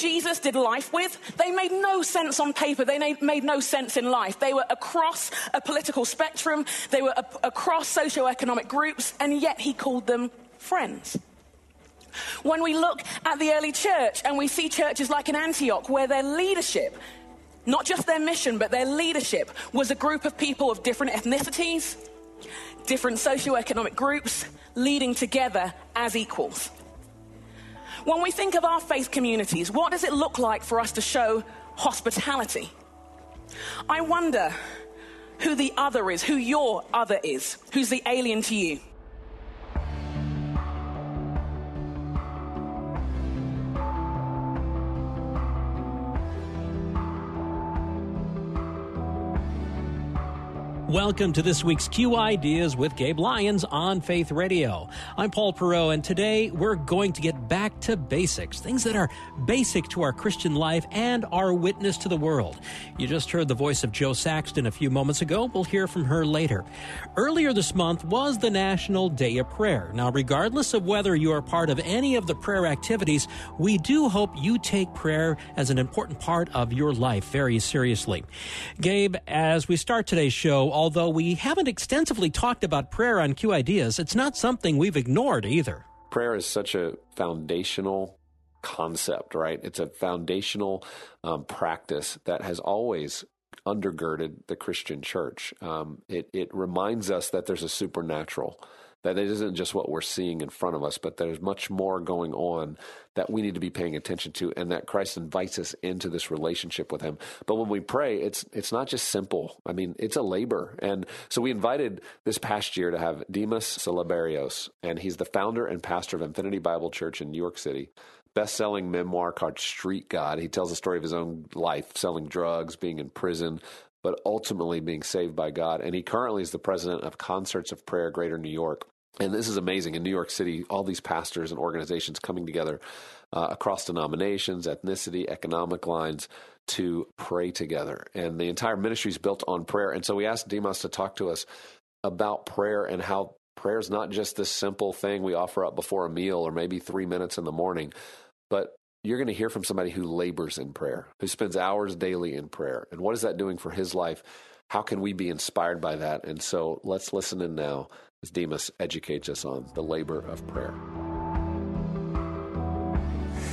Jesus did life with, they made no sense on paper. They made no sense in life. They were across a political spectrum, they were across socioeconomic groups, and yet he called them friends. When we look at the early church and we see churches like in Antioch, where their leadership, not just their mission, but their leadership, was a group of people of different ethnicities, different socioeconomic groups, leading together as equals. When we think of our faith communities, what does it look like for us to show hospitality? I wonder who the other is, who your other is, who's the alien to you. Welcome to this week's Q Ideas with Gabe Lyons on Faith Radio. I'm Paul Perot, and today we're going to get back to basics, things that are basic to our Christian life and our witness to the world. You just heard the voice of Jo Saxton a few moments ago. We'll hear from her later. Earlier this month was the National Day of Prayer. Now, regardless of whether you are part of any of the prayer activities, we do hope you take prayer as an important part of your life very seriously. Gabe, as we start today's show, although we haven't extensively talked about prayer on Q Ideas, it's not something we've ignored either. Prayer is such a foundational concept, right? It's a foundational um, practice that has always undergirded the Christian church. Um, it, it reminds us that there's a supernatural that it isn't just what we're seeing in front of us, but there's much more going on that we need to be paying attention to, and that Christ invites us into this relationship with Him. But when we pray, it's it's not just simple. I mean, it's a labor, and so we invited this past year to have Dimas Salaberrios, and he's the founder and pastor of Infinity Bible Church in New York City best-selling memoir called Street God. He tells the story of his own life, selling drugs, being in prison, but ultimately being saved by God. And he currently is the president of Concerts of Prayer Greater New York. And this is amazing. In New York City, all these pastors and organizations coming together uh, across denominations, ethnicity, economic lines to pray together. And the entire ministry is built on prayer. And so we asked Dimas to talk to us about prayer and how prayer is not just this simple thing we offer up before a meal or maybe three minutes in the morning, but you're going to hear from somebody who labors in prayer, who spends hours daily in prayer. And what is that doing for his life? How can we be inspired by that? And so let's listen in now as Dimas educates us on the labor of prayer.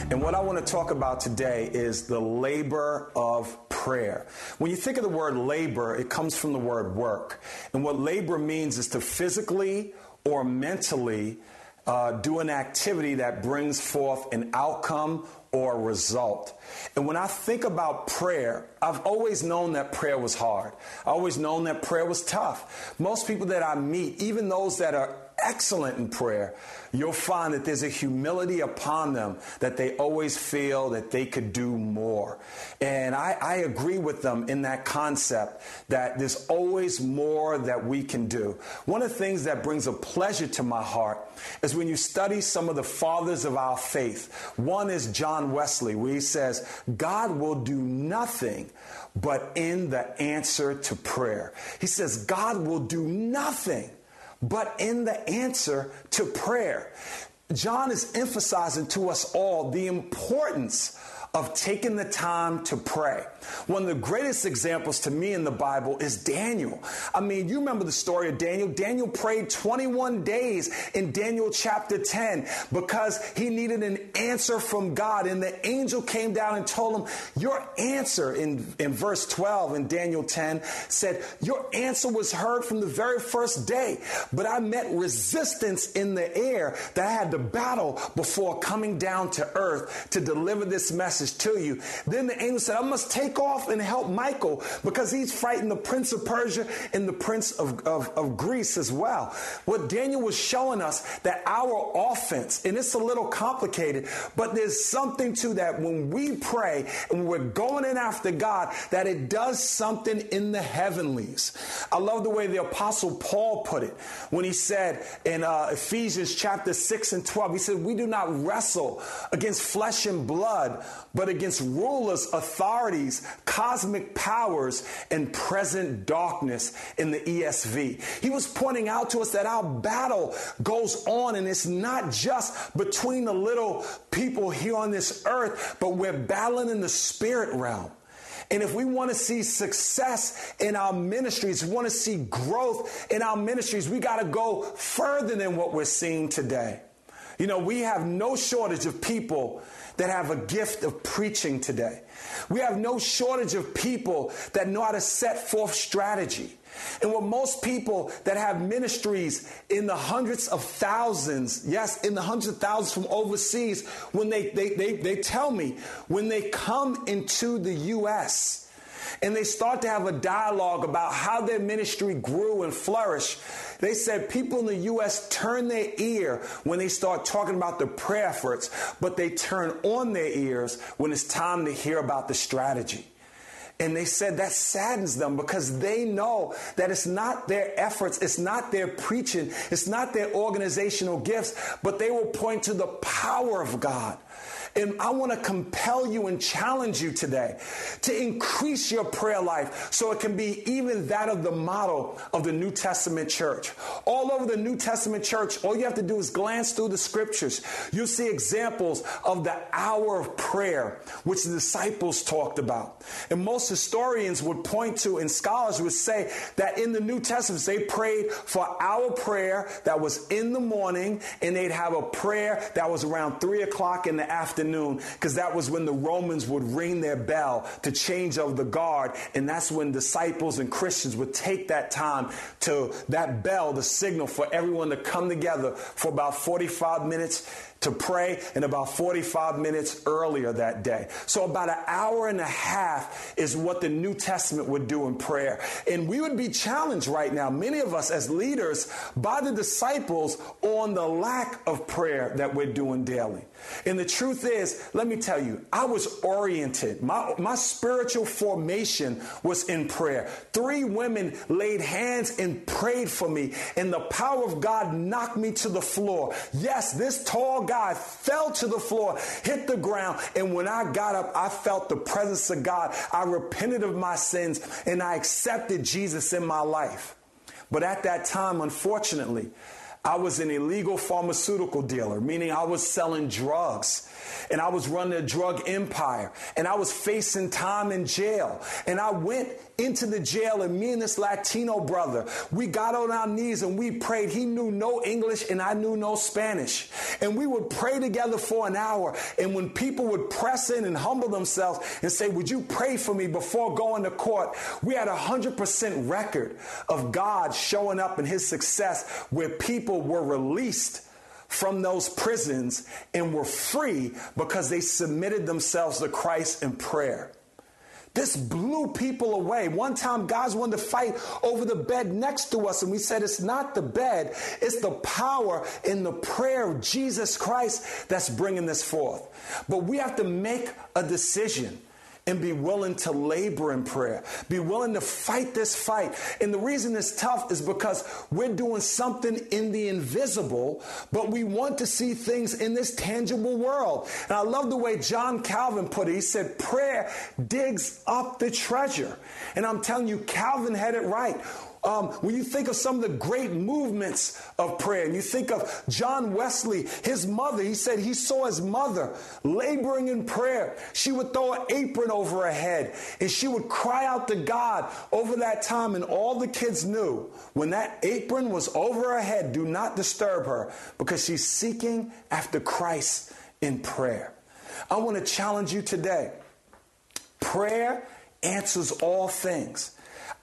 And what I want to talk about today is the labor of prayer. When you think of the word labor, it comes from the word work. And what labor means is to physically or mentally uh, do an activity that brings forth an outcome or result. And when I think about prayer, I've always known that prayer was hard. I always known that prayer was tough. Most people that I meet, even those that are excellent in prayer, you'll find that there's a humility upon them that they always feel that they could do more. And I, I, agree with them in that concept that there's always more that we can do. One of the things that brings a pleasure to my heart is when you study some of the fathers of our faith. One is John Wesley, where he says, God will do nothing but in the answer to prayer. He says, God will do nothing but in the answer to prayer. John is emphasizing to us all the importance of taking the time to pray. One of the greatest examples to me in the Bible is Daniel. I mean, you remember the story of Daniel. Daniel prayed 21 days in Daniel chapter 10 because he needed an answer from God. And the angel came down and told him, Your answer in, in verse 12 in Daniel 10 said, Your answer was heard from the very first day, but I met resistance in the air that I had to battle before coming down to earth to deliver this message message to you. Then the angel said, I must take off and help Michael because he's fighting the prince of Persia and the prince of, of, of Greece as well. What Daniel was showing us that our offense, and it's a little complicated, but there's something to that when we pray and we're going in after God, that it does something in the heavenlies. I love the way the apostle Paul put it when he said in uh, Ephesians chapter 6 and 12, he said, We do not wrestle against flesh and blood, but against rulers, authorities, cosmic powers, and present darkness in the ESV. He was pointing out to us that our battle goes on, and it's not just between the little people here on this earth, but we're battling in the spirit realm. And if we want to see success in our ministries, want to see growth in our ministries, we got to go further than what we're seeing today. You know, we have no shortage of people that have a gift of preaching today. We have no shortage of people that know how to set forth strategy. And what most people that have ministries in the hundreds of thousands, yes, in the hundreds of thousands from overseas, when they, they, they, they tell me, when they come into the U.S., and they start to have a dialogue about how their ministry grew and flourished. They said people in the U.S. turn their ear when they start talking about the prayer efforts, but they turn on their ears when it's time to hear about the strategy. And they said that saddens them because they know that it's not their efforts, it's not their preaching, it's not their organizational gifts, but they will point to the power of God. And I want to compel you and challenge you today to increase your prayer life so it can be even that of the model of the New Testament church. All over the New Testament church, all you have to do is glance through the scriptures. You'll see examples of the hour of prayer, which the disciples talked about. And most historians would point to, and scholars would say, that in the New Testament, they prayed for our prayer that was in the morning, and they'd have a prayer that was around three o'clock in the afternoon afternoon because that was when the Romans would ring their bell to change of the guard. And that's when disciples and Christians would take that time to that bell, the signal for everyone to come together for about 45 minutes to pray and about 45 minutes earlier that day. So about an hour and a half is what the New Testament would do in prayer. And we would be challenged right now, many of us as leaders, by the disciples on the lack of prayer that we're doing daily. And the truth is, let me tell you, I was oriented. My, my spiritual formation was in prayer. Three women laid hands and prayed for me, and the power of God knocked me to the floor. Yes, this tall guy fell to the floor, hit the ground, and when I got up, I felt the presence of God. I repented of my sins, and I accepted Jesus in my life. But at that time, unfortunately, I was an illegal pharmaceutical dealer, meaning I was selling drugs and I was running a drug empire and I was facing time in jail. And I went into the jail and me and this Latino brother, we got on our knees and we prayed. He knew no English and I knew no Spanish. And we would pray together for an hour. And when people would press in and humble themselves and say, Would you pray for me before going to court? We had a 100% record of God showing up in his success where people were released from those prisons and were free because they submitted themselves to Christ in prayer. This blew people away. One time, guys wanted to fight over the bed next to us, and we said, It's not the bed, it's the power in the prayer of Jesus Christ that's bringing this forth. But we have to make a decision and be willing to labor in prayer, be willing to fight this fight. And the reason it's tough is because we're doing something in the invisible, but we want to see things in this tangible world. And I love the way John Calvin put it. He said, Prayer digs up the treasure. And I'm telling you, Calvin had it right. Um, when you think of some of the great movements of prayer, and you think of John Wesley, his mother, he said he saw his mother laboring in prayer. She would throw an apron over her head and she would cry out to God over that time. And all the kids knew when that apron was over her head, do not disturb her because she's seeking after Christ in prayer. I want to challenge you today. Prayer answers all things.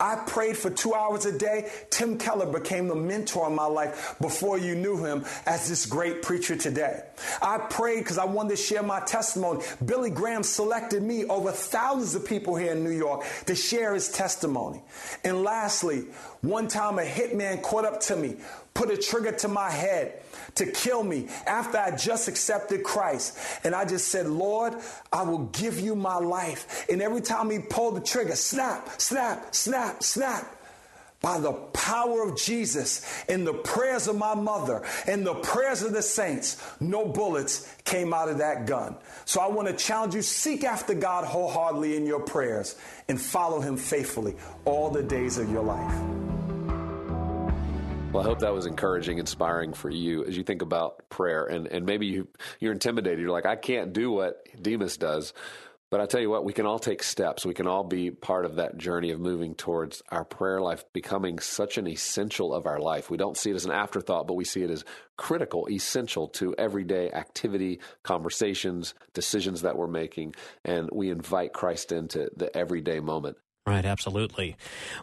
I prayed for two hours a day. Tim Keller became the mentor in my life before you knew him as this great preacher today. I prayed because I wanted to share my testimony. Billy Graham selected me over thousands of people here in New York to share his testimony. And lastly, one time a hitman caught up to me, put a trigger to my head to kill me after I just accepted Christ. And I just said, Lord, I will give you my life. And every time he pulled the trigger, snap, snap, snap, snap. By the power of Jesus and the prayers of my mother and the prayers of the saints, no bullets came out of that gun. So I want to challenge you seek after God wholeheartedly in your prayers and follow him faithfully all the days of your life. Well, I hope that was encouraging, inspiring for you as you think about prayer. And, and maybe you, you're intimidated. You're like, I can't do what Dimas does. But I tell you what, we can all take steps. We can all be part of that journey of moving towards our prayer life becoming such an essential of our life. We don't see it as an afterthought, but we see it as critical, essential to everyday activity, conversations, decisions that we're making. And we invite Christ into the everyday moment. Right, absolutely.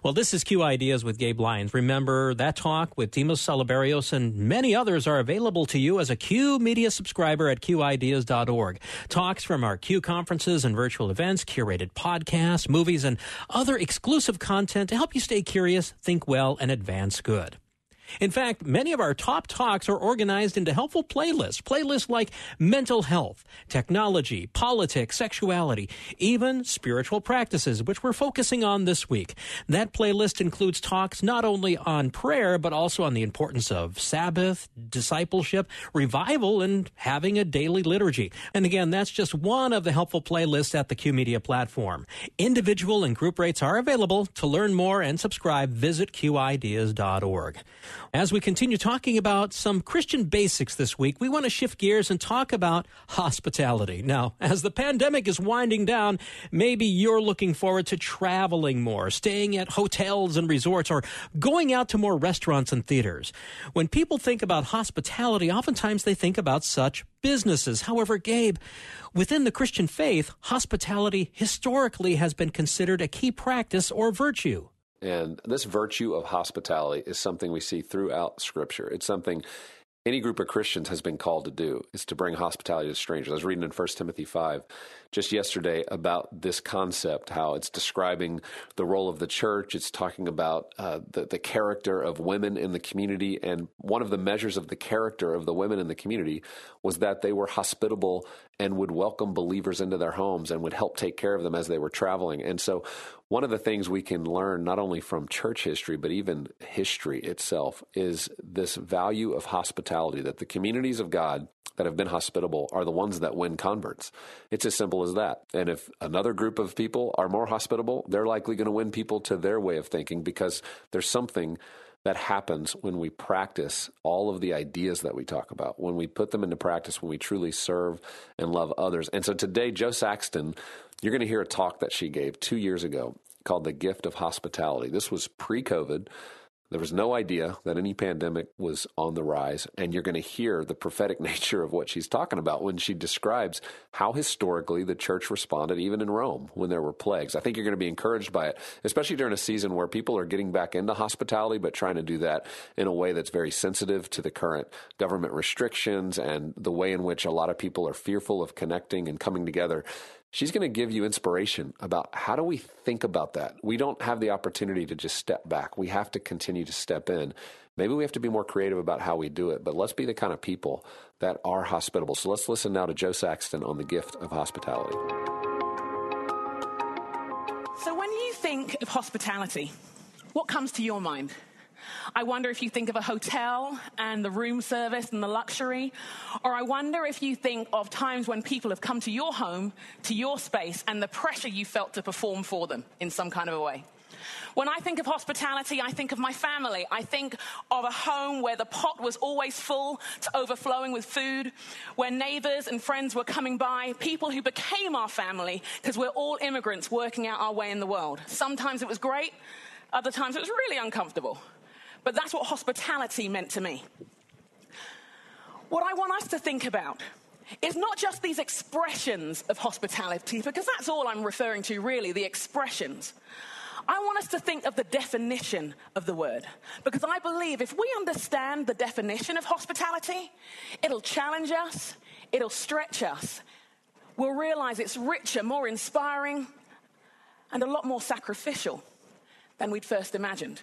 Well, this is Q Ideas with Gabe Lyons. Remember, that talk with Dimas Salaberrios and many others are available to you as a Q Media subscriber at QIdeas.org. Talks from our Q conferences and virtual events, curated podcasts, movies, and other exclusive content to help you stay curious, think well, and advance good. In fact, many of our top talks are organized into helpful playlists, playlists like mental health, technology, politics, sexuality, even spiritual practices, which we're focusing on this week. That playlist includes talks not only on prayer, but also on the importance of Sabbath, discipleship, revival, and having a daily liturgy. And again, that's just one of the helpful playlists at the Q Media platform. Individual and group rates are available. To learn more and subscribe, visit qideas.org. As we continue talking about some Christian basics this week, we want to shift gears and talk about hospitality. Now, as the pandemic is winding down, maybe you're looking forward to traveling more, staying at hotels and resorts, or going out to more restaurants and theaters. When people think about hospitality, oftentimes they think about such businesses. However, Gabe, within the Christian faith, hospitality historically has been considered a key practice or virtue. And this virtue of hospitality is something we see throughout Scripture. It's something any group of Christians has been called to do is to bring hospitality to strangers. I was reading in 1 Timothy 5 just yesterday about this concept, how it's describing the role of the church. It's talking about uh, the, the character of women in the community. And one of the measures of the character of the women in the community was that they were hospitable and would welcome believers into their homes and would help take care of them as they were traveling. And so one of the things we can learn, not only from church history, but even history itself, is this value of hospitality that the communities of God that have been hospitable are the ones that win converts. It's as simple as that. And if another group of people are more hospitable, they're likely going to win people to their way of thinking because there's something that happens when we practice all of the ideas that we talk about, when we put them into practice, when we truly serve and love others. And so today, Jo Saxton you're going to hear a talk that she gave two years ago called The Gift of Hospitality. This was pre COVID. There was no idea that any pandemic was on the rise. And you're going to hear the prophetic nature of what she's talking about when she describes how historically the church responded, even in Rome, when there were plagues. I think you're going to be encouraged by it, especially during a season where people are getting back into hospitality, but trying to do that in a way that's very sensitive to the current government restrictions and the way in which a lot of people are fearful of connecting and coming together. She's going to give you inspiration about how do we think about that. We don't have the opportunity to just step back. We have to continue to step in. Maybe we have to be more creative about how we do it, but let's be the kind of people that are hospitable. So let's listen now to Jo Saxton on the gift of hospitality. So, when you think of hospitality, what comes to your mind? I wonder if you think of a hotel and the room service and the luxury. Or I wonder if you think of times when people have come to your home, to your space, and the pressure you felt to perform for them in some kind of a way. When I think of hospitality, I think of my family. I think of a home where the pot was always full to overflowing with food, where neighbors and friends were coming by, people who became our family because we're all immigrants working out our way in the world. Sometimes it was great, other times it was really uncomfortable. But that's what hospitality meant to me. What I want us to think about is not just these expressions of hospitality, because that's all I'm referring to, really, the expressions. I want us to think of the definition of the word because I believe if we understand the definition of hospitality, it'll challenge us, it'll stretch us. We'll realize it's richer, more inspiring, and a lot more sacrificial than we'd first imagined.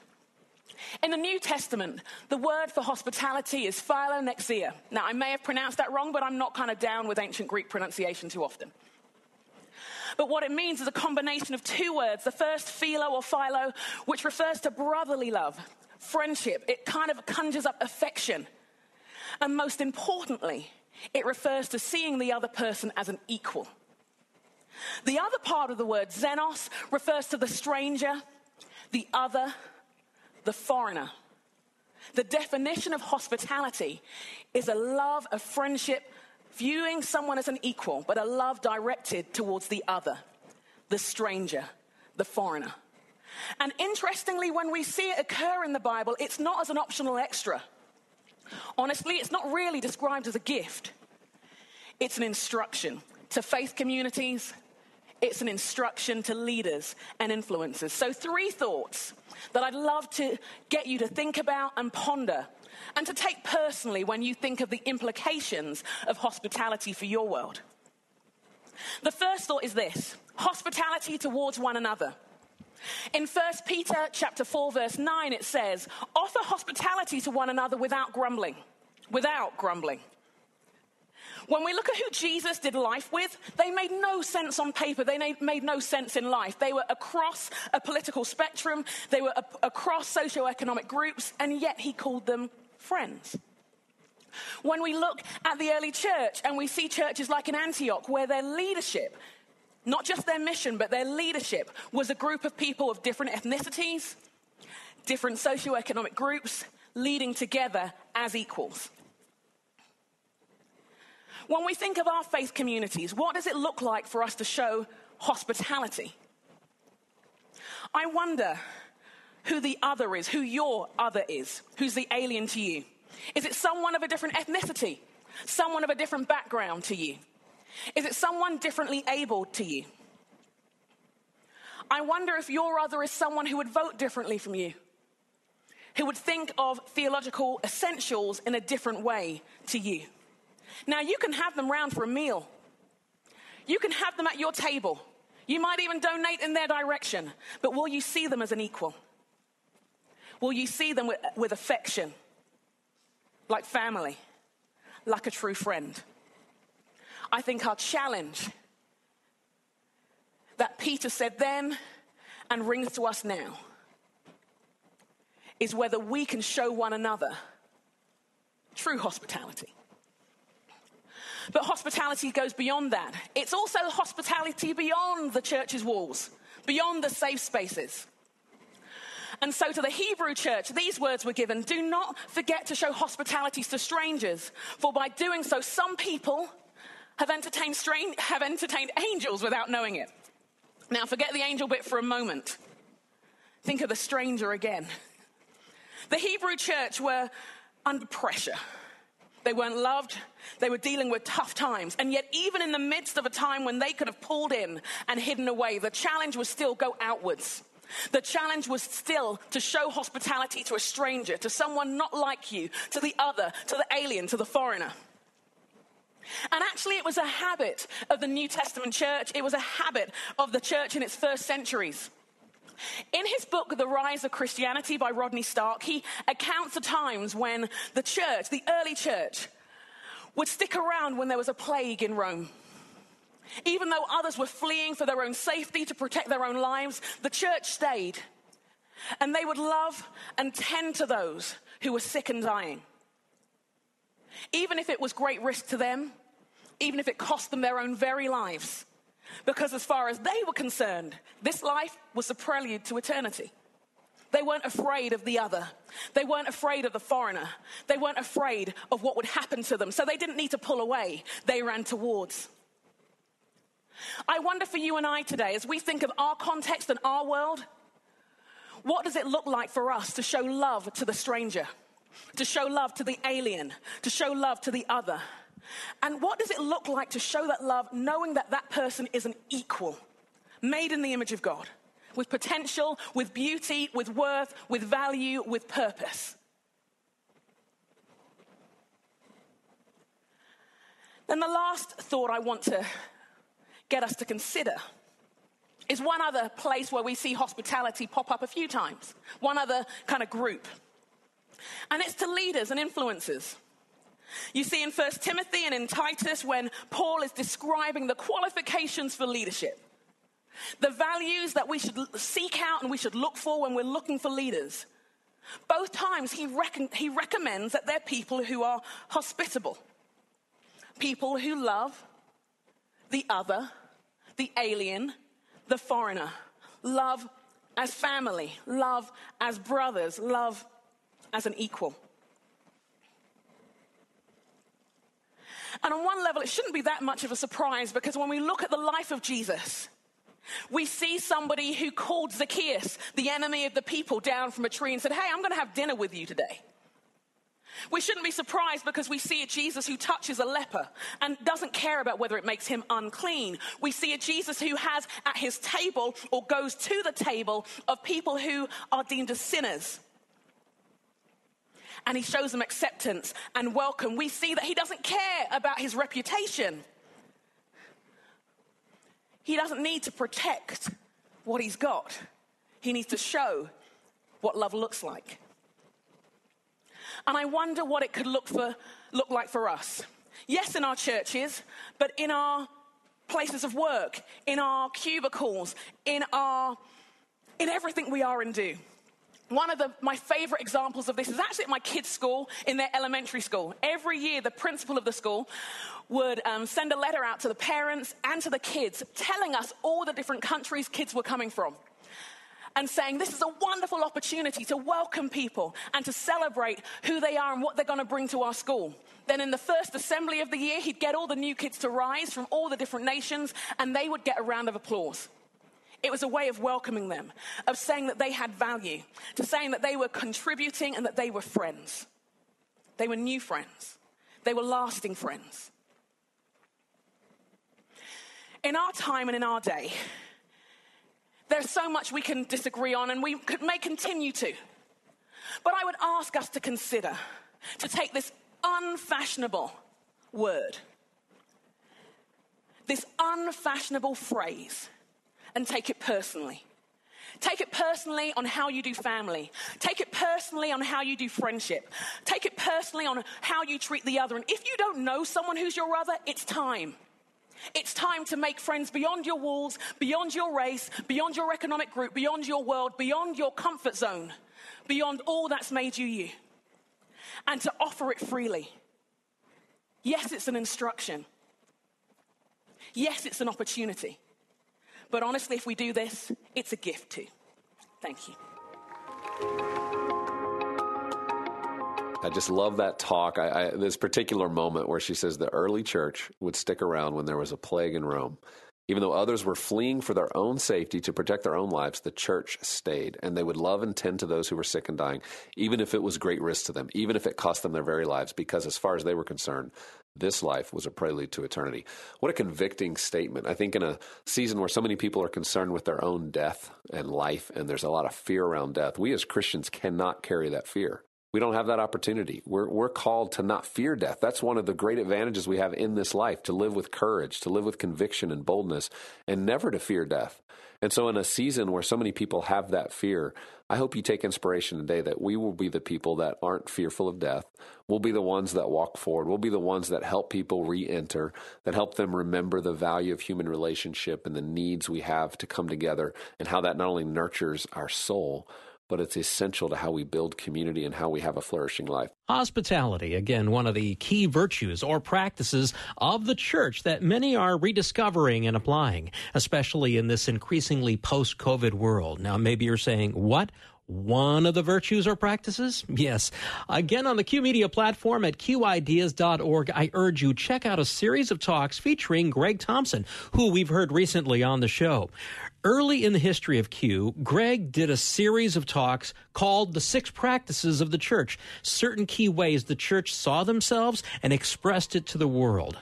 In the New Testament, the word for hospitality is philoxenia. Now, I may have pronounced that wrong, but I'm not kind of down with ancient Greek pronunciation too often. But what it means is a combination of two words. The first, philo or philo, which refers to brotherly love, friendship. It kind of conjures up affection. And most importantly, it refers to seeing the other person as an equal. The other part of the word, xenos, refers to the stranger, the other, the foreigner. The definition of hospitality is a love, a friendship, viewing someone as an equal, but a love directed towards the other, the stranger, the foreigner. And interestingly, when we see it occur in the Bible, it's not as an optional extra. Honestly, it's not really described as a gift, it's an instruction to faith communities, it's an instruction to leaders and influencers. So, three thoughts that I'd love to get you to think about and ponder and to take personally when you think of the implications of hospitality for your world. The first thought is this hospitality towards one another. In 1 Peter chapter 4 verse 9 it says, "Offer hospitality to one another without grumbling." Without grumbling. When we look at who Jesus did life with, they made no sense on paper. They made no sense in life. They were across a political spectrum, they were across socioeconomic groups, and yet he called them friends. When we look at the early church and we see churches like in Antioch, where their leadership, not just their mission, but their leadership, was a group of people of different ethnicities, different socioeconomic groups, leading together as equals. When we think of our faith communities, what does it look like for us to show hospitality? I wonder who the other is, who your other is, who's the alien to you. Is it someone of a different ethnicity? Someone of a different background to you? Is it someone differently able to you? I wonder if your other is someone who would vote differently from you, who would think of theological essentials in a different way to you. Now, you can have them round for a meal. You can have them at your table. You might even donate in their direction. But will you see them as an equal? Will you see them with, with affection, like family, like a true friend? I think our challenge that Peter said then and rings to us now is whether we can show one another true hospitality. But hospitality goes beyond that. It's also hospitality beyond the church's walls, beyond the safe spaces. And so, to the Hebrew church, these words were given Do not forget to show hospitality to strangers, for by doing so, some people have entertained, strange, have entertained angels without knowing it. Now, forget the angel bit for a moment. Think of the stranger again. The Hebrew church were under pressure. They weren't loved. They were dealing with tough times. And yet, even in the midst of a time when they could have pulled in and hidden away, the challenge was still go outwards. The challenge was still to show hospitality to a stranger, to someone not like you, to the other, to the alien, to the foreigner. And actually, it was a habit of the New Testament church. It was a habit of the church in its first centuries. In his book, The Rise of Christianity by Rodney Stark, he accounts the times when the church, the early church, would stick around when there was a plague in Rome. Even though others were fleeing for their own safety to protect their own lives, the church stayed. And they would love and tend to those who were sick and dying. Even if it was great risk to them, even if it cost them their own very lives. Because as far as they were concerned, this life was the prelude to eternity. They weren't afraid of the other. They weren't afraid of the foreigner. They weren't afraid of what would happen to them. So they didn't need to pull away. They ran towards. I wonder for you and I today, as we think of our context and our world, what does it look like for us to show love to the stranger, to show love to the alien, to show love to the other? And what does it look like to show that love knowing that that person is an equal, made in the image of God, with potential, with beauty, with worth, with value, with purpose. Then the last thought I want to get us to consider is one other place where we see hospitality pop up a few times, one other kind of group. And it's to leaders and influencers. You see in 1 Timothy and in Titus when Paul is describing the qualifications for leadership, the values that we should seek out and we should look for when we're looking for leaders. Both times he, reckon, he recommends that they're people who are hospitable, people who love the other, the alien, the foreigner, love as family, love as brothers, love as an equal. And on one level, it shouldn't be that much of a surprise because when we look at the life of Jesus, we see somebody who called Zacchaeus, the enemy of the people, down from a tree and said, Hey, I'm going to have dinner with you today. We shouldn't be surprised because we see a Jesus who touches a leper and doesn't care about whether it makes him unclean. We see a Jesus who has at his table or goes to the table of people who are deemed as sinners. And he shows them acceptance and welcome. We see that he doesn't care about his reputation. He doesn't need to protect what he's got, he needs to show what love looks like. And I wonder what it could look, for, look like for us. Yes, in our churches, but in our places of work, in our cubicles, in our in everything we are and do. One of the, my favorite examples of this is actually at my kids' school in their elementary school. Every year, the principal of the school would um, send a letter out to the parents and to the kids telling us all the different countries kids were coming from and saying this is a wonderful opportunity to welcome people and to celebrate who they are and what they're going to bring to our school. Then, in the first assembly of the year, he'd get all the new kids to rise from all the different nations and they would get a round of applause. It was a way of welcoming them, of saying that they had value, to saying that they were contributing and that they were friends. They were new friends, they were lasting friends. In our time and in our day, there's so much we can disagree on, and we may continue to. But I would ask us to consider to take this unfashionable word, this unfashionable phrase, and take it personally. Take it personally on how you do family. Take it personally on how you do friendship. Take it personally on how you treat the other. And if you don't know someone who's your other, it's time. It's time to make friends beyond your walls, beyond your race, beyond your economic group, beyond your world, beyond your comfort zone, beyond all that's made you you. And to offer it freely. Yes, it's an instruction. Yes, it's an opportunity. But honestly, if we do this, it's a gift too. Thank you. I just love that talk. I, I, this particular moment where she says the early church would stick around when there was a plague in Rome. Even though others were fleeing for their own safety to protect their own lives, the church stayed, and they would love and tend to those who were sick and dying, even if it was great risk to them, even if it cost them their very lives, because as far as they were concerned, this life was a prelude to eternity. What a convicting statement. I think in a season where so many people are concerned with their own death and life, and there's a lot of fear around death, we as Christians cannot carry that fear. We don't have that opportunity. We're, we're called to not fear death. That's one of the great advantages we have in this life to live with courage, to live with conviction and boldness, and never to fear death. And so, in a season where so many people have that fear, I hope you take inspiration today that we will be the people that aren't fearful of death. We'll be the ones that walk forward. We'll be the ones that help people re enter, that help them remember the value of human relationship and the needs we have to come together, and how that not only nurtures our soul, but it's essential to how we build community and how we have a flourishing life. Hospitality, again, one of the key virtues or practices of the church that many are rediscovering and applying, especially in this increasingly post COVID world. Now, maybe you're saying, what? one of the virtues or practices? Yes. Again, on the Q Media platform at qideas.org, I urge you check out a series of talks featuring Greg Thompson, who we've heard recently on the show. Early in the history of Q, Greg did a series of talks called The Six Practices of the Church, certain key ways the church saw themselves and expressed it to the world.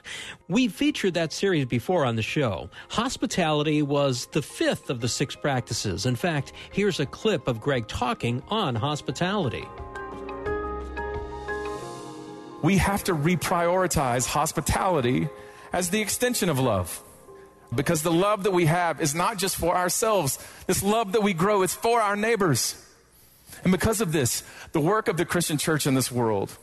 We featured that series before on the show. Hospitality was the fifth of the six practices. In fact, here's a clip of Greg talking on hospitality. We have to reprioritize hospitality as the extension of love. Because the love that we have is not just for ourselves. This love that we grow is for our neighbors. And because of this, the work of the Christian church in this world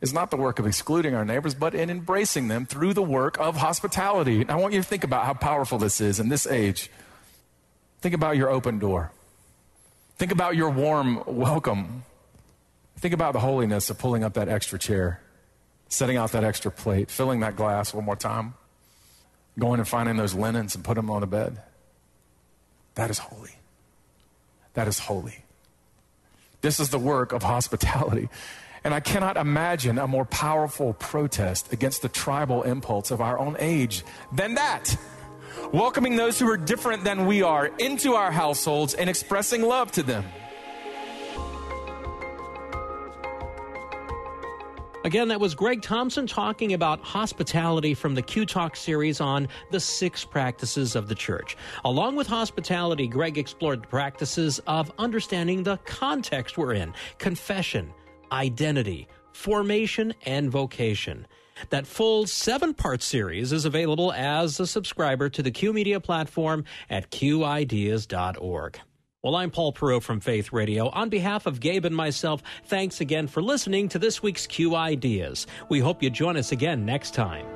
is not the work of excluding our neighbors, but in embracing them through the work of hospitality. And I want you to think about how powerful this is in this age. Think about your open door. Think about your warm welcome. Think about the holiness of pulling up that extra chair, setting out that extra plate, filling that glass one more time going and finding those linens and put them on the bed. That is holy. That is holy. This is the work of hospitality. And I cannot imagine a more powerful protest against the tribal impulse of our own age than that. Welcoming those who are different than we are into our households and expressing love to them. Again, that was Greg Thompson talking about hospitality from the Q Talk series on the six practices of the church. Along with hospitality, Greg explored the practices of understanding the context we're in confession, identity, formation, and vocation. That full seven part series is available as a subscriber to the Q Media platform at qideas.org. Well, I'm Paul Perot from Faith Radio. On behalf of Gabe and myself, thanks again for listening to this week's Q Ideas. We hope you join us again next time.